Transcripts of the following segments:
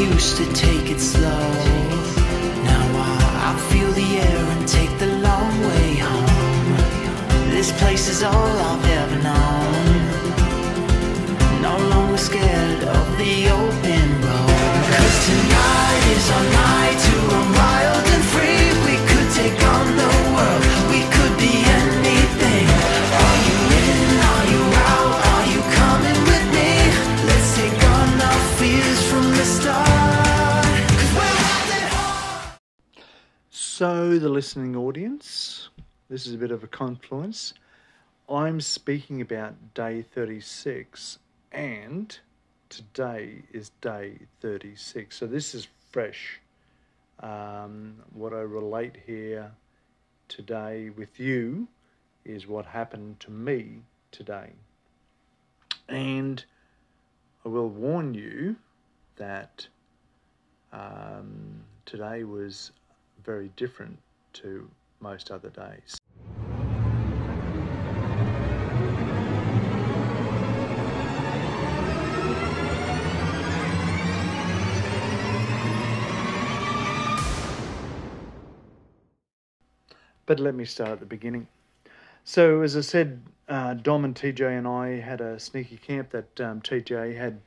used to take it slow. Now I, I feel the air and take the long way home. This place is all I've ever known. No longer scared of the open road. Cause tonight is our night to run So, the listening audience, this is a bit of a confluence. I'm speaking about day 36, and today is day 36. So, this is fresh. Um, what I relate here today with you is what happened to me today. And I will warn you that um, today was very different to most other days. But let me start at the beginning. So, as I said, uh, Dom and TJ and I had a sneaky camp that um, TJ had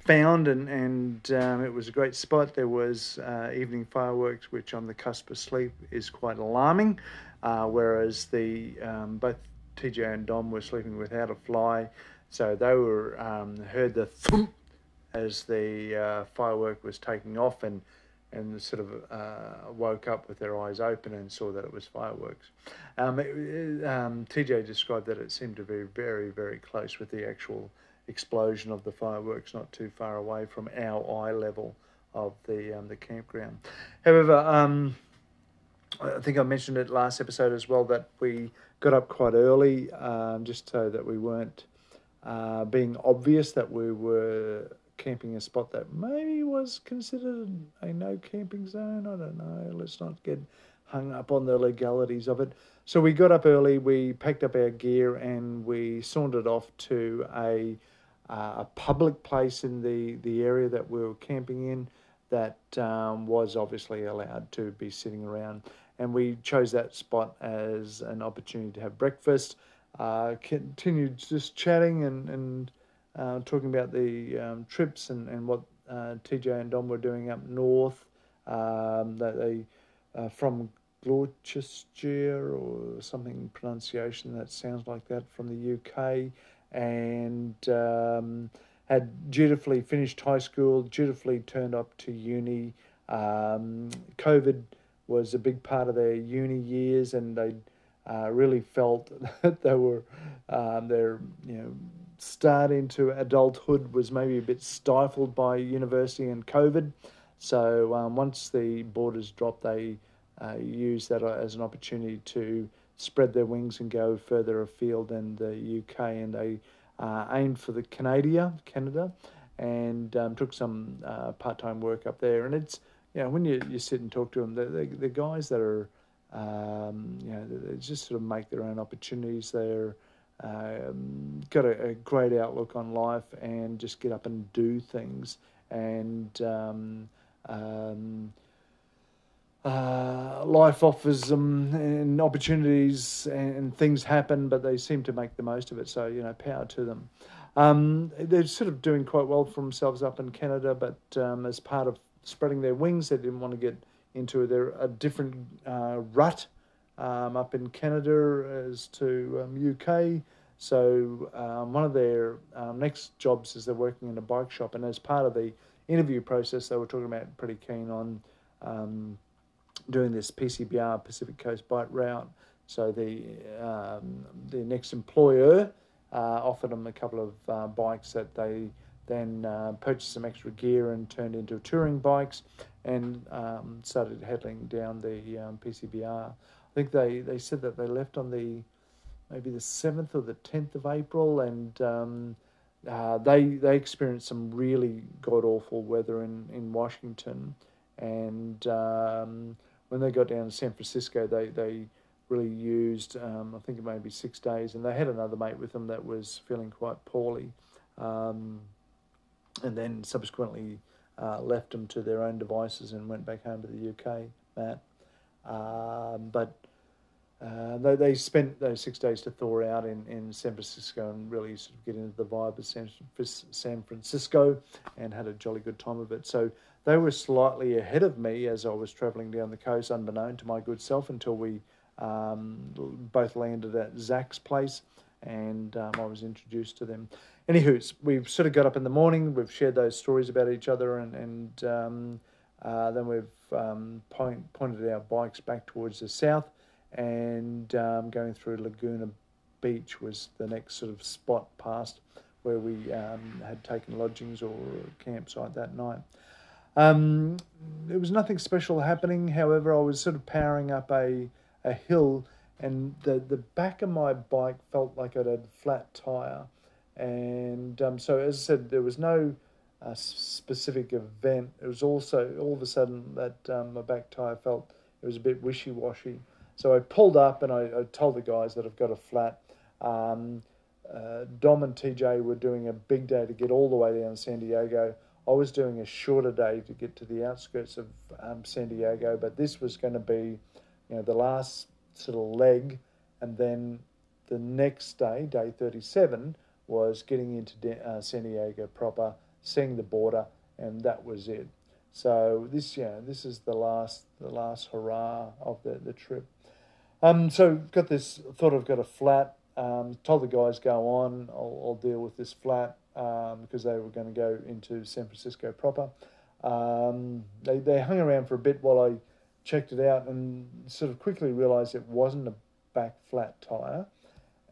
found, and and um, it was a great spot. There was uh, evening fireworks, which on the cusp of sleep is quite alarming, uh, whereas the um, both TJ and Dom were sleeping without a fly, so they were um, heard the thump as the uh, firework was taking off, and and sort of uh, woke up with their eyes open and saw that it was fireworks. Um, it, it- um, TJ described that it seemed to be very, very close with the actual explosion of the fireworks, not too far away from our eye level of the um, the campground. However, um, I think I mentioned it last episode as well that we got up quite early, um, just so that we weren't uh, being obvious that we were camping a spot that maybe was considered a no camping zone. I don't know. Let's not get hung up on the legalities of it. So we got up early, we packed up our gear, and we sauntered off to a a public place in the the area that we were camping in that um, was obviously allowed to be sitting around. And we chose that spot as an opportunity to have breakfast. Uh, continued just chatting and, and uh, talking about the um, trips and, and what uh, TJ and Dom were doing up north. Um, that they uh, from Gloucestershire or something pronunciation that sounds like that from the UK, and um, had dutifully finished high school, dutifully turned up to uni. Um, COVID was a big part of their uni years, and they uh, really felt that they were um, their you know start into adulthood was maybe a bit stifled by university and COVID. So um, once the borders dropped, they uh, used that as an opportunity to spread their wings and go further afield than the UK, and they uh, aimed for the Canada, Canada, and um, took some uh, part-time work up there. And it's you know when you, you sit and talk to them, the the, guys that are um, you know they just sort of make their own opportunities. They're um, got a, a great outlook on life and just get up and do things and um, um, uh, life offers them and opportunities and, and things happen, but they seem to make the most of it. So you know, power to them. Um, they're sort of doing quite well for themselves up in Canada, but um, as part of spreading their wings, they didn't want to get into their a different uh, rut um, up in Canada as to um, UK. So um, one of their um, next jobs is they're working in a bike shop, and as part of the interview process, they were talking about pretty keen on um, doing this PCBR Pacific Coast Bike Route. So the um, the next employer uh, offered them a couple of uh, bikes that they then uh, purchased some extra gear and turned into touring bikes and um, started heading down the um, PCBR. I think they, they said that they left on the maybe the seventh or the tenth of April, and um, uh, they they experienced some really god awful weather in in Washington, and um, when they got down to San Francisco, they they really used um, I think it may be six days, and they had another mate with them that was feeling quite poorly, um, and then subsequently uh, left them to their own devices and went back home to the UK, Matt. Um, but uh, they, they spent those six days to thaw out in, in San Francisco and really sort of get into the vibe of San, San Francisco and had a jolly good time of it. So they were slightly ahead of me as I was travelling down the coast, unbeknown to my good self, until we um, both landed at Zach's place and um, I was introduced to them. Anywho, we've sort of got up in the morning, we've shared those stories about each other, and, and um, uh, then we've um, point, pointed our bikes back towards the south and um, going through Laguna Beach was the next sort of spot past where we um, had taken lodgings or campsite that night. Um, there was nothing special happening. However, I was sort of powering up a, a hill, and the, the back of my bike felt like it had flat tire. And um, so, as I said, there was no uh, specific event. It was also all of a sudden that um, my back tire felt it was a bit wishy washy. So I pulled up and I, I told the guys that I've got a flat. Um, uh, Dom and TJ were doing a big day to get all the way down to San Diego. I was doing a shorter day to get to the outskirts of um, San Diego, but this was going to be, you know, the last sort of leg, and then the next day, day 37, was getting into uh, San Diego proper, seeing the border, and that was it. So this, know, this is the last, the last hurrah of the, the trip. Um, so got this. Thought I've got a flat. Um, told the guys go on. I'll, I'll deal with this flat um, because they were going to go into San Francisco proper. Um, they they hung around for a bit while I checked it out and sort of quickly realised it wasn't a back flat tire,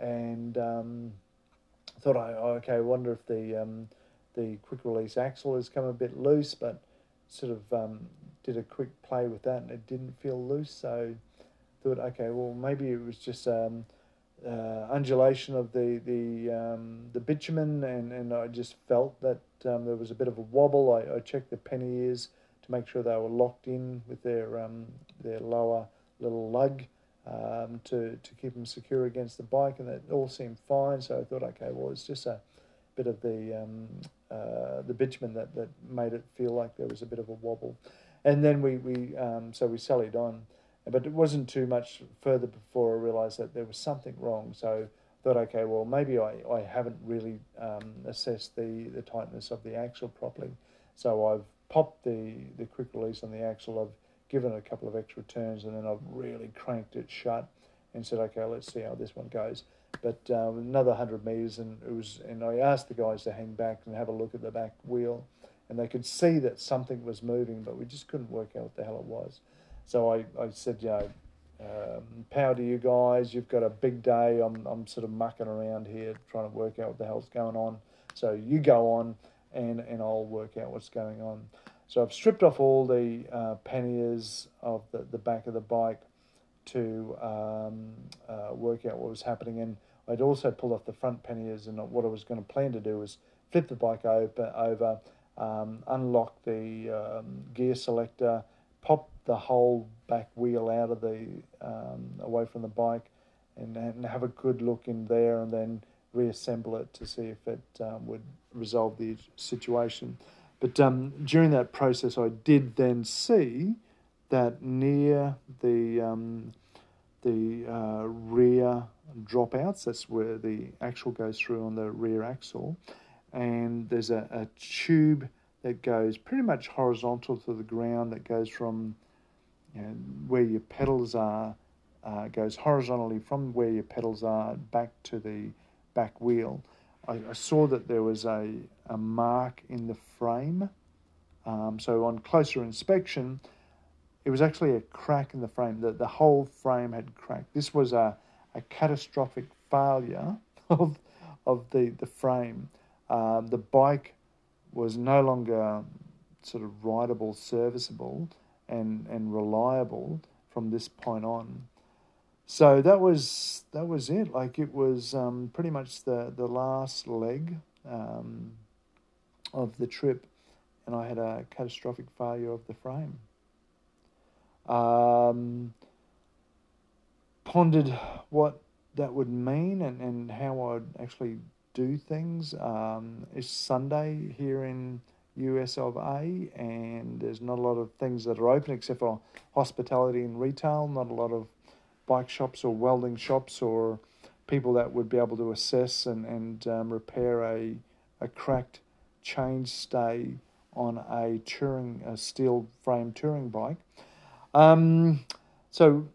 and um, thought I oh, okay. I wonder if the um, the quick release axle has come a bit loose, but sort of um, did a quick play with that and it didn't feel loose, so thought, okay, well maybe it was just um, uh, undulation of the the um, the bitumen, and, and I just felt that um, there was a bit of a wobble. I, I, checked the panniers to make sure they were locked in with their um, their lower little lug um, to to keep them secure against the bike, and it all seemed fine. So I thought, okay, well it's just a bit of the um, uh, the bitumen that, that made it feel like there was a bit of a wobble, and then we we um, so we sallied on. But it wasn't too much further before I realised that there was something wrong. So I thought, okay, well, maybe I, I haven't really um, assessed the, the tightness of the axle properly. So I've popped the, the quick release on the axle. I've given it a couple of extra turns and then I've really cranked it shut and said, okay, let's see how this one goes. But um, another 100 metres and it was, and I asked the guys to hang back and have a look at the back wheel and they could see that something was moving, but we just couldn't work out what the hell it was. So I, I said, you know, um, power to you guys. You've got a big day. I'm, I'm sort of mucking around here trying to work out what the hell's going on. So you go on and, and I'll work out what's going on. So I've stripped off all the uh, panniers of the, the back of the bike to um, uh, work out what was happening. And I'd also pulled off the front panniers. And what I was going to plan to do was flip the bike over, over um, unlock the um, gear selector, pop the whole back wheel out of the um, away from the bike, and, and have a good look in there, and then reassemble it to see if it um, would resolve the situation. But um, during that process, I did then see that near the um, the uh, rear dropouts, that's where the axle goes through on the rear axle, and there's a, a tube that goes pretty much horizontal to the ground that goes from you know, where your pedals are, uh, goes horizontally from where your pedals are back to the back wheel. I, I saw that there was a, a mark in the frame. Um, so on closer inspection, it was actually a crack in the frame. The, the whole frame had cracked. This was a, a catastrophic failure of, of the, the frame. Um, the bike was no longer sort of rideable, serviceable, and and reliable from this point on. So that was that was it. Like it was um, pretty much the the last leg um, of the trip, and I had a catastrophic failure of the frame. Um, pondered what that would mean and, and how I'd actually do things. Um, it's Sunday here in US of A, and there's not a lot of things that are open except for hospitality and retail. Not a lot of bike shops or welding shops or people that would be able to assess and and um, repair a a cracked chainstay on a touring a steel frame touring bike. Um, so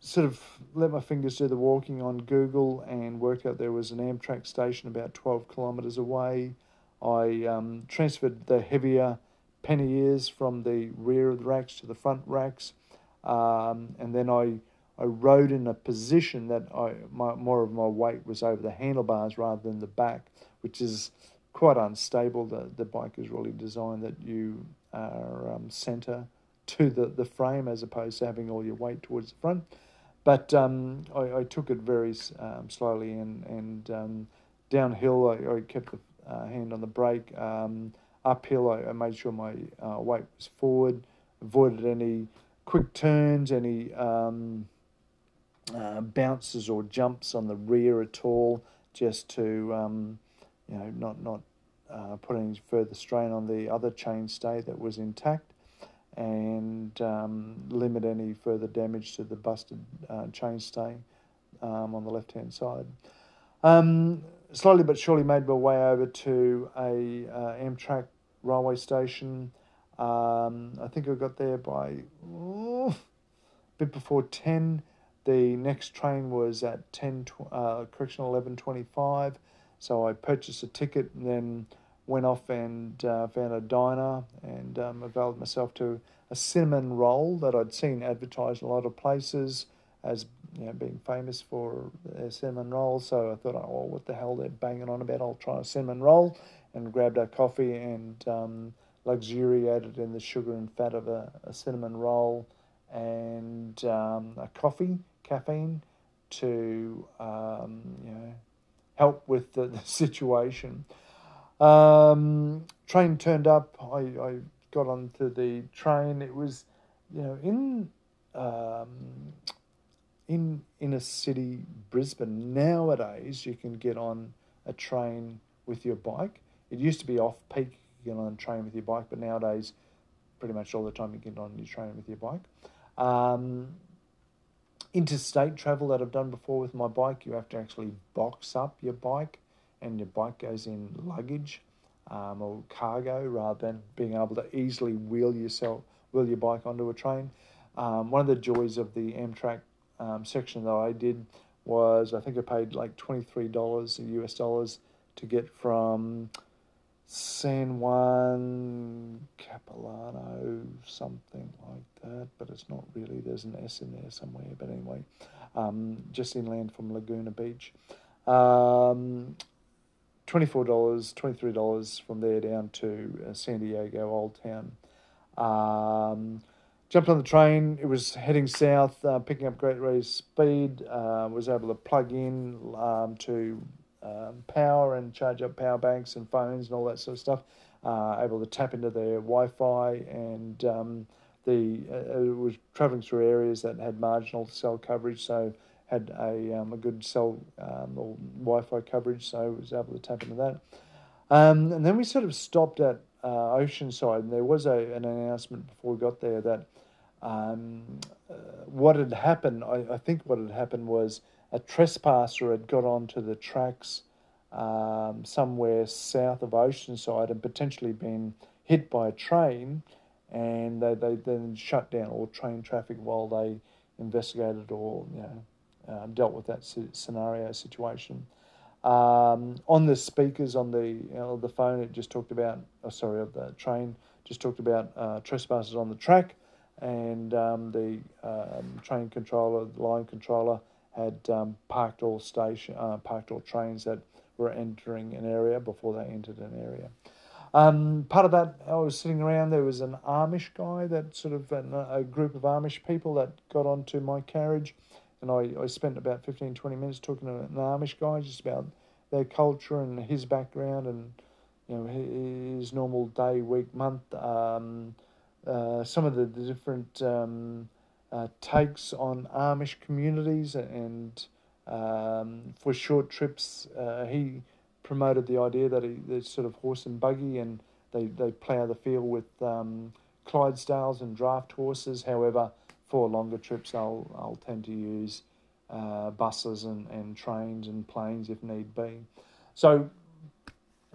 sort of let my fingers do the walking on Google and worked out there was an Amtrak station about 12 kilometres away. I um, transferred the heavier panniers from the rear of the racks to the front racks, um, and then I I rode in a position that I my, more of my weight was over the handlebars rather than the back, which is quite unstable. The the bike is really designed that you are um, centre to the, the frame as opposed to having all your weight towards the front. But um, I, I, took it very um, slowly and and um, downhill. I, I, kept the uh, hand on the brake. Um, uphill, I, I, made sure my uh, weight was forward. Avoided any quick turns, any um, uh, bounces or jumps on the rear at all, just to um, you know not not uh, put any further strain on the other chainstay that was intact and um, limit any further damage to the busted uh, chainstay um, on the left hand side. Slowly but surely made my way over to a uh, Amtrak railway station. Um, I think I got there by oh, a bit before 10. The next train was at 10, uh, correction, 11.25. So I purchased a ticket and then went off and uh, found a diner and um, availed myself to a cinnamon roll that I'd seen advertised in a lot of places as you know, being famous for their cinnamon rolls. So I thought, oh, what the hell they're banging on about? I'll try a cinnamon roll and grabbed a coffee and um, luxuriated in the sugar and fat of a, a cinnamon roll and um, a coffee, caffeine, to um, you know help with the, the situation. Um, train turned up. I, I got onto the train. It was, you know, in um, in inner city Brisbane nowadays. You can get on a train with your bike. It used to be off peak. You get on a train with your bike, but nowadays, pretty much all the time you get on your train with your bike. Um, interstate travel that I've done before with my bike, you have to actually box up your bike and your bike goes in luggage um, or cargo rather than being able to easily wheel yourself, wheel your bike onto a train. Um, one of the joys of the Amtrak um, section that I did was I think I paid like twenty three dollars in US dollars to get from San Juan Capilano, something like that, but it's not really. There's an S in there somewhere, but anyway, um, just inland from Laguna Beach. Um, $24, $23 from there down to uh, San Diego, Old Town. Um, jumped on the train. It was heading south, uh, picking up great rate speed. Uh, was able to plug in um, to um, power and charge up power banks and phones and all that sort of stuff. Uh, able to tap into their Wi-Fi and um, the uh, it was travelling through areas that had marginal cell coverage, so had a, um, a good cell um, or Wi-Fi coverage, so was able to tap into that. Um, and then we sort of stopped at uh, Oceanside, and there was a, an announcement before we got there that um, uh, what had happened, I, I, think what had happened was a trespasser had got onto the tracks um, somewhere south of Oceanside and potentially been hit by a train, and they, they then shut down all train traffic while they investigated or you know uh, dealt with that scenario situation. Um, on the speakers on the you know, the phone, it just talked about. Oh, sorry, of the train, just talked about uh, trespassers on the track, and um, the um, train controller, the line controller, had um, parked all station, uh, parked all trains that were entering an area before they entered an area. Um, part of that, I was sitting around. There was an Amish guy that sort of an, a group of Amish people that got onto my carriage and I, I spent about 15, 20 minutes talking to an Amish guy just about their culture and his background and you know his normal day, week, month, um, uh, some of the, the different um, uh, takes on Amish communities and um, for short trips. Uh, he promoted the idea that he, there's sort of horse and buggy and they they plough the field with um, Clydesdales and draft horses. However, for longer trips, I'll I'll tend to use uh, buses and, and trains and planes if need be. So,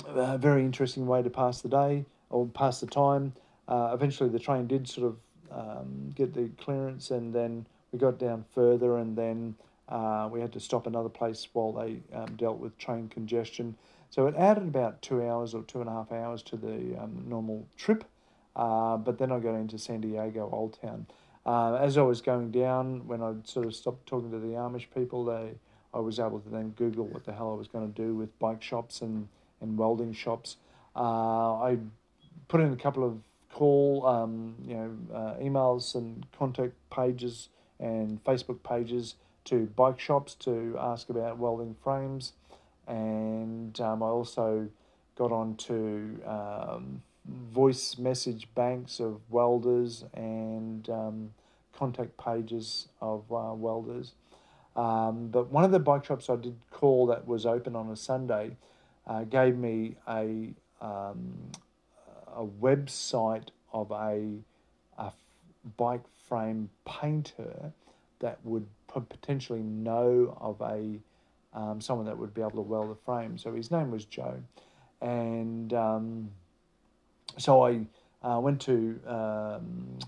a very interesting way to pass the day or pass the time. Uh, eventually, the train did sort of um, get the clearance, and then we got down further, and then uh, we had to stop another place while they um, dealt with train congestion. So it added about two hours or two and a half hours to the um, normal trip. Uh, but then I got into San Diego Old Town. Uh, as I was going down, when I sort of stopped talking to the Amish people, they I was able to then Google what the hell I was going to do with bike shops and, and welding shops. Uh, I put in a couple of call, um, you know, uh, emails and contact pages and Facebook pages to bike shops to ask about welding frames, and um, I also got on to um, voice message banks of welders and um, contact pages of uh, welders. Um, but one of the bike shops I did call that was open on a Sunday uh, gave me a um, a website of a, a bike frame painter that would potentially know of a um, someone that would be able to weld a frame. So his name was Joe, and um, so I uh, went to um,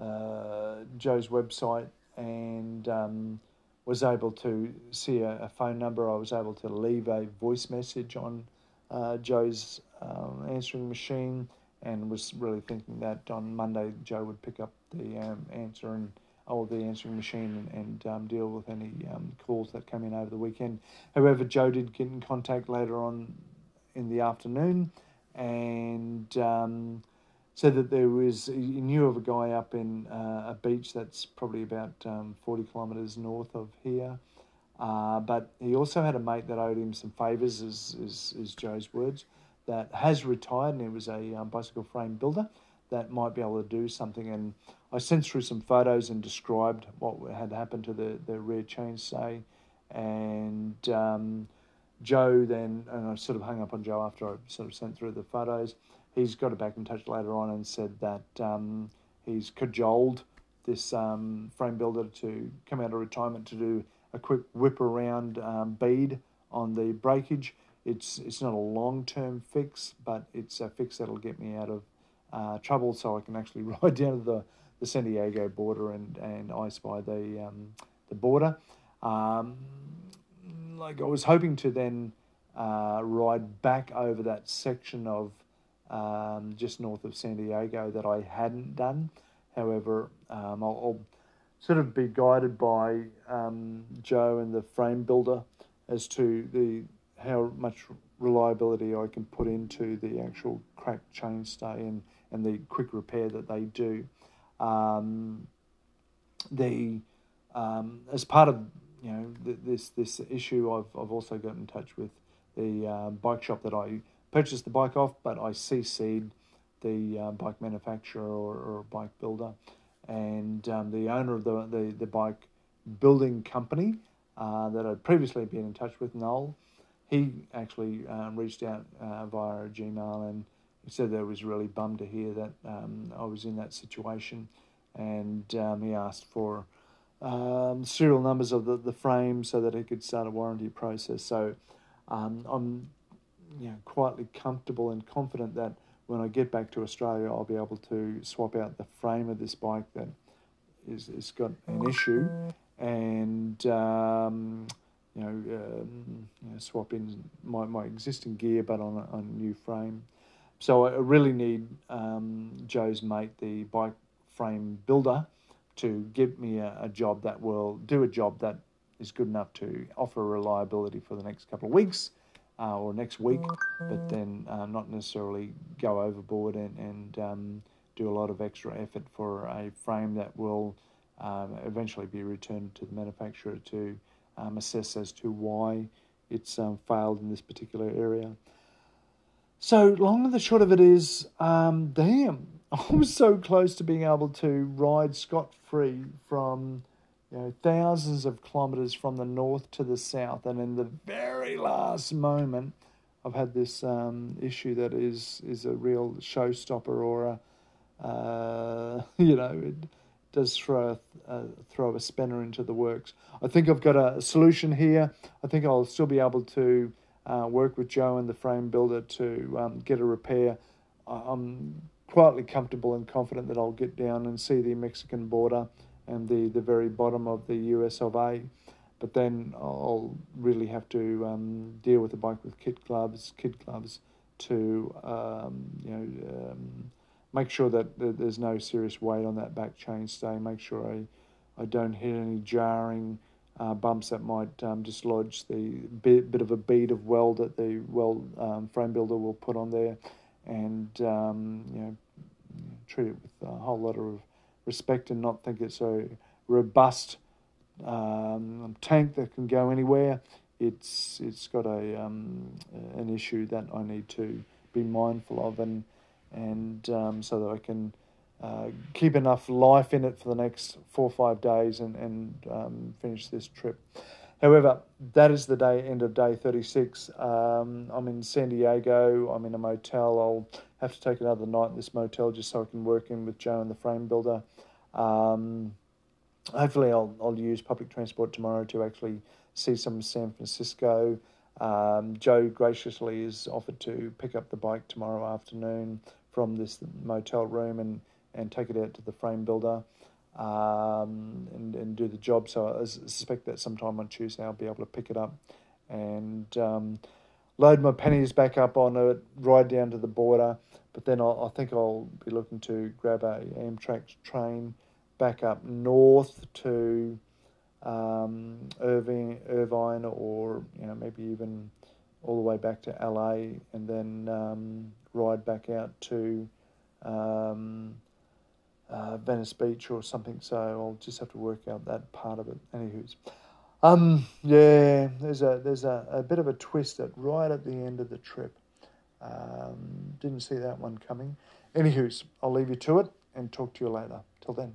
uh, Joe's website and um, was able to see a, a, phone number. I was able to leave a voice message on uh, Joe's um, answering machine and was really thinking that on Monday Joe would pick up the um, answer and or the answering machine and, and um, deal with any um, calls that come in over the weekend. However, Joe did get in contact later on in the afternoon and um, said that there was he knew of a guy up in uh, a beach that's probably about um, 40 kilometres north of here. Uh, but he also had a mate that owed him some favours, is, is, is Joe's words that has retired and he was a um, bicycle frame builder that might be able to do something. And I sent through some photos and described what had happened to the, the rear chainstay. And um, Joe then, and I sort of hung up on Joe after I sort of sent through the photos. He's got it back in touch later on and said that um, he's cajoled this um, frame builder to come out of retirement to do a quick whip around um, bead on the breakage it's it's not a long term fix, but it's a fix that'll get me out of uh, trouble, so I can actually ride down to the, the San Diego border and and I spy the um, the border. Um, like I was hoping to then uh, ride back over that section of um, just north of San Diego that I hadn't done. However, um, I'll, I'll, sort of be guided by um, Joe and the frame builder as to the how much reliability I can put into the actual cracked chainstay and, and the quick repair that they do. Um, the um, as part of you know this this issue, I've I've also got in touch with the uh, bike shop that I purchased the bike off, but I CC'd the uh, bike manufacturer or, or bike builder, and um, the owner of the, the, the bike building company uh, that I'd previously been in touch with, Noel he actually um, reached out uh, via Gmail and said that he was really bummed to hear that um, I was in that situation, and um, he asked for um, serial numbers of the, the frame so that he could start a warranty process. So um, I'm you know quietly comfortable and confident that when I get back to Australia, I'll be able to swap out the frame of this bike that is, is got an issue and um, you know, um, you know, swap in my, my existing gear but on a, on a new frame. So I really need um, Joe's mate, the bike frame builder, to give me a, a, job that will do a job that is good enough to offer reliability for the next couple of weeks uh, or next week, but then uh, not necessarily go overboard and, and um, do a lot of extra effort for a frame that will um, eventually be returned to the manufacturer to um, assess as to why it's um, failed in this particular area. So, long and the short of it is, um, damn, I was so close to being able to ride scot free from you know, thousands of kilometres from the north to the south, and in the very last moment, I've had this um, issue that is is a real showstopper or a uh, you know it does throw a, a, throw a spanner into the works. I think I've got a solution here. I think I'll still be able to uh, work with Joe and the frame builder to um, get a repair. I'm quietly comfortable and confident that I'll get down and see the Mexican border and the, the very bottom of the US of A but then I'll really have to um, deal with the bike with kit gloves, kid gloves, to um, you know um, make sure that there's no serious weight on that back chainstay. Make sure I I don't hit any jarring uh, bumps that might um, dislodge the bit, bit of a bead of weld that the weld um, frame builder will put on there, and um, you know treat it with a whole lot of respect and not think it's a robust um, tank that can go anywhere. It's it's got a um, an issue that I need to be mindful of, and and um, so that I can uh, keep enough life in it for the next four or five days and and um, finish this trip. However, that is the day end of day thirty six. Um, I'm in San Diego. I'm in a motel. I'll have to take another night in this motel just so I can work in with Joe and the frame builder. Um, hopefully I'll, I'll use public transport tomorrow to actually see some San Francisco. Um, Joe graciously has offered to pick up the bike tomorrow afternoon from this motel room and, and take it out to the frame builder um, and, and do the job. So I suspect that sometime on Tuesday I'll be able to pick it up and um, load my panniers back up on it, ride down to the border. But then I'll, I think I'll be looking to grab a Amtrak train back up north to um, Irving, Irvine, or you know maybe even all the way back to LA, and then um, ride back out to um, uh, Venice Beach or something. So I'll just have to work out that part of it. Anywho's, um, yeah, there's a there's a, a bit of a twist at right at the end of the trip. Um, didn't see that one coming. Anywho's, I'll leave you to it and talk to you later. Till then.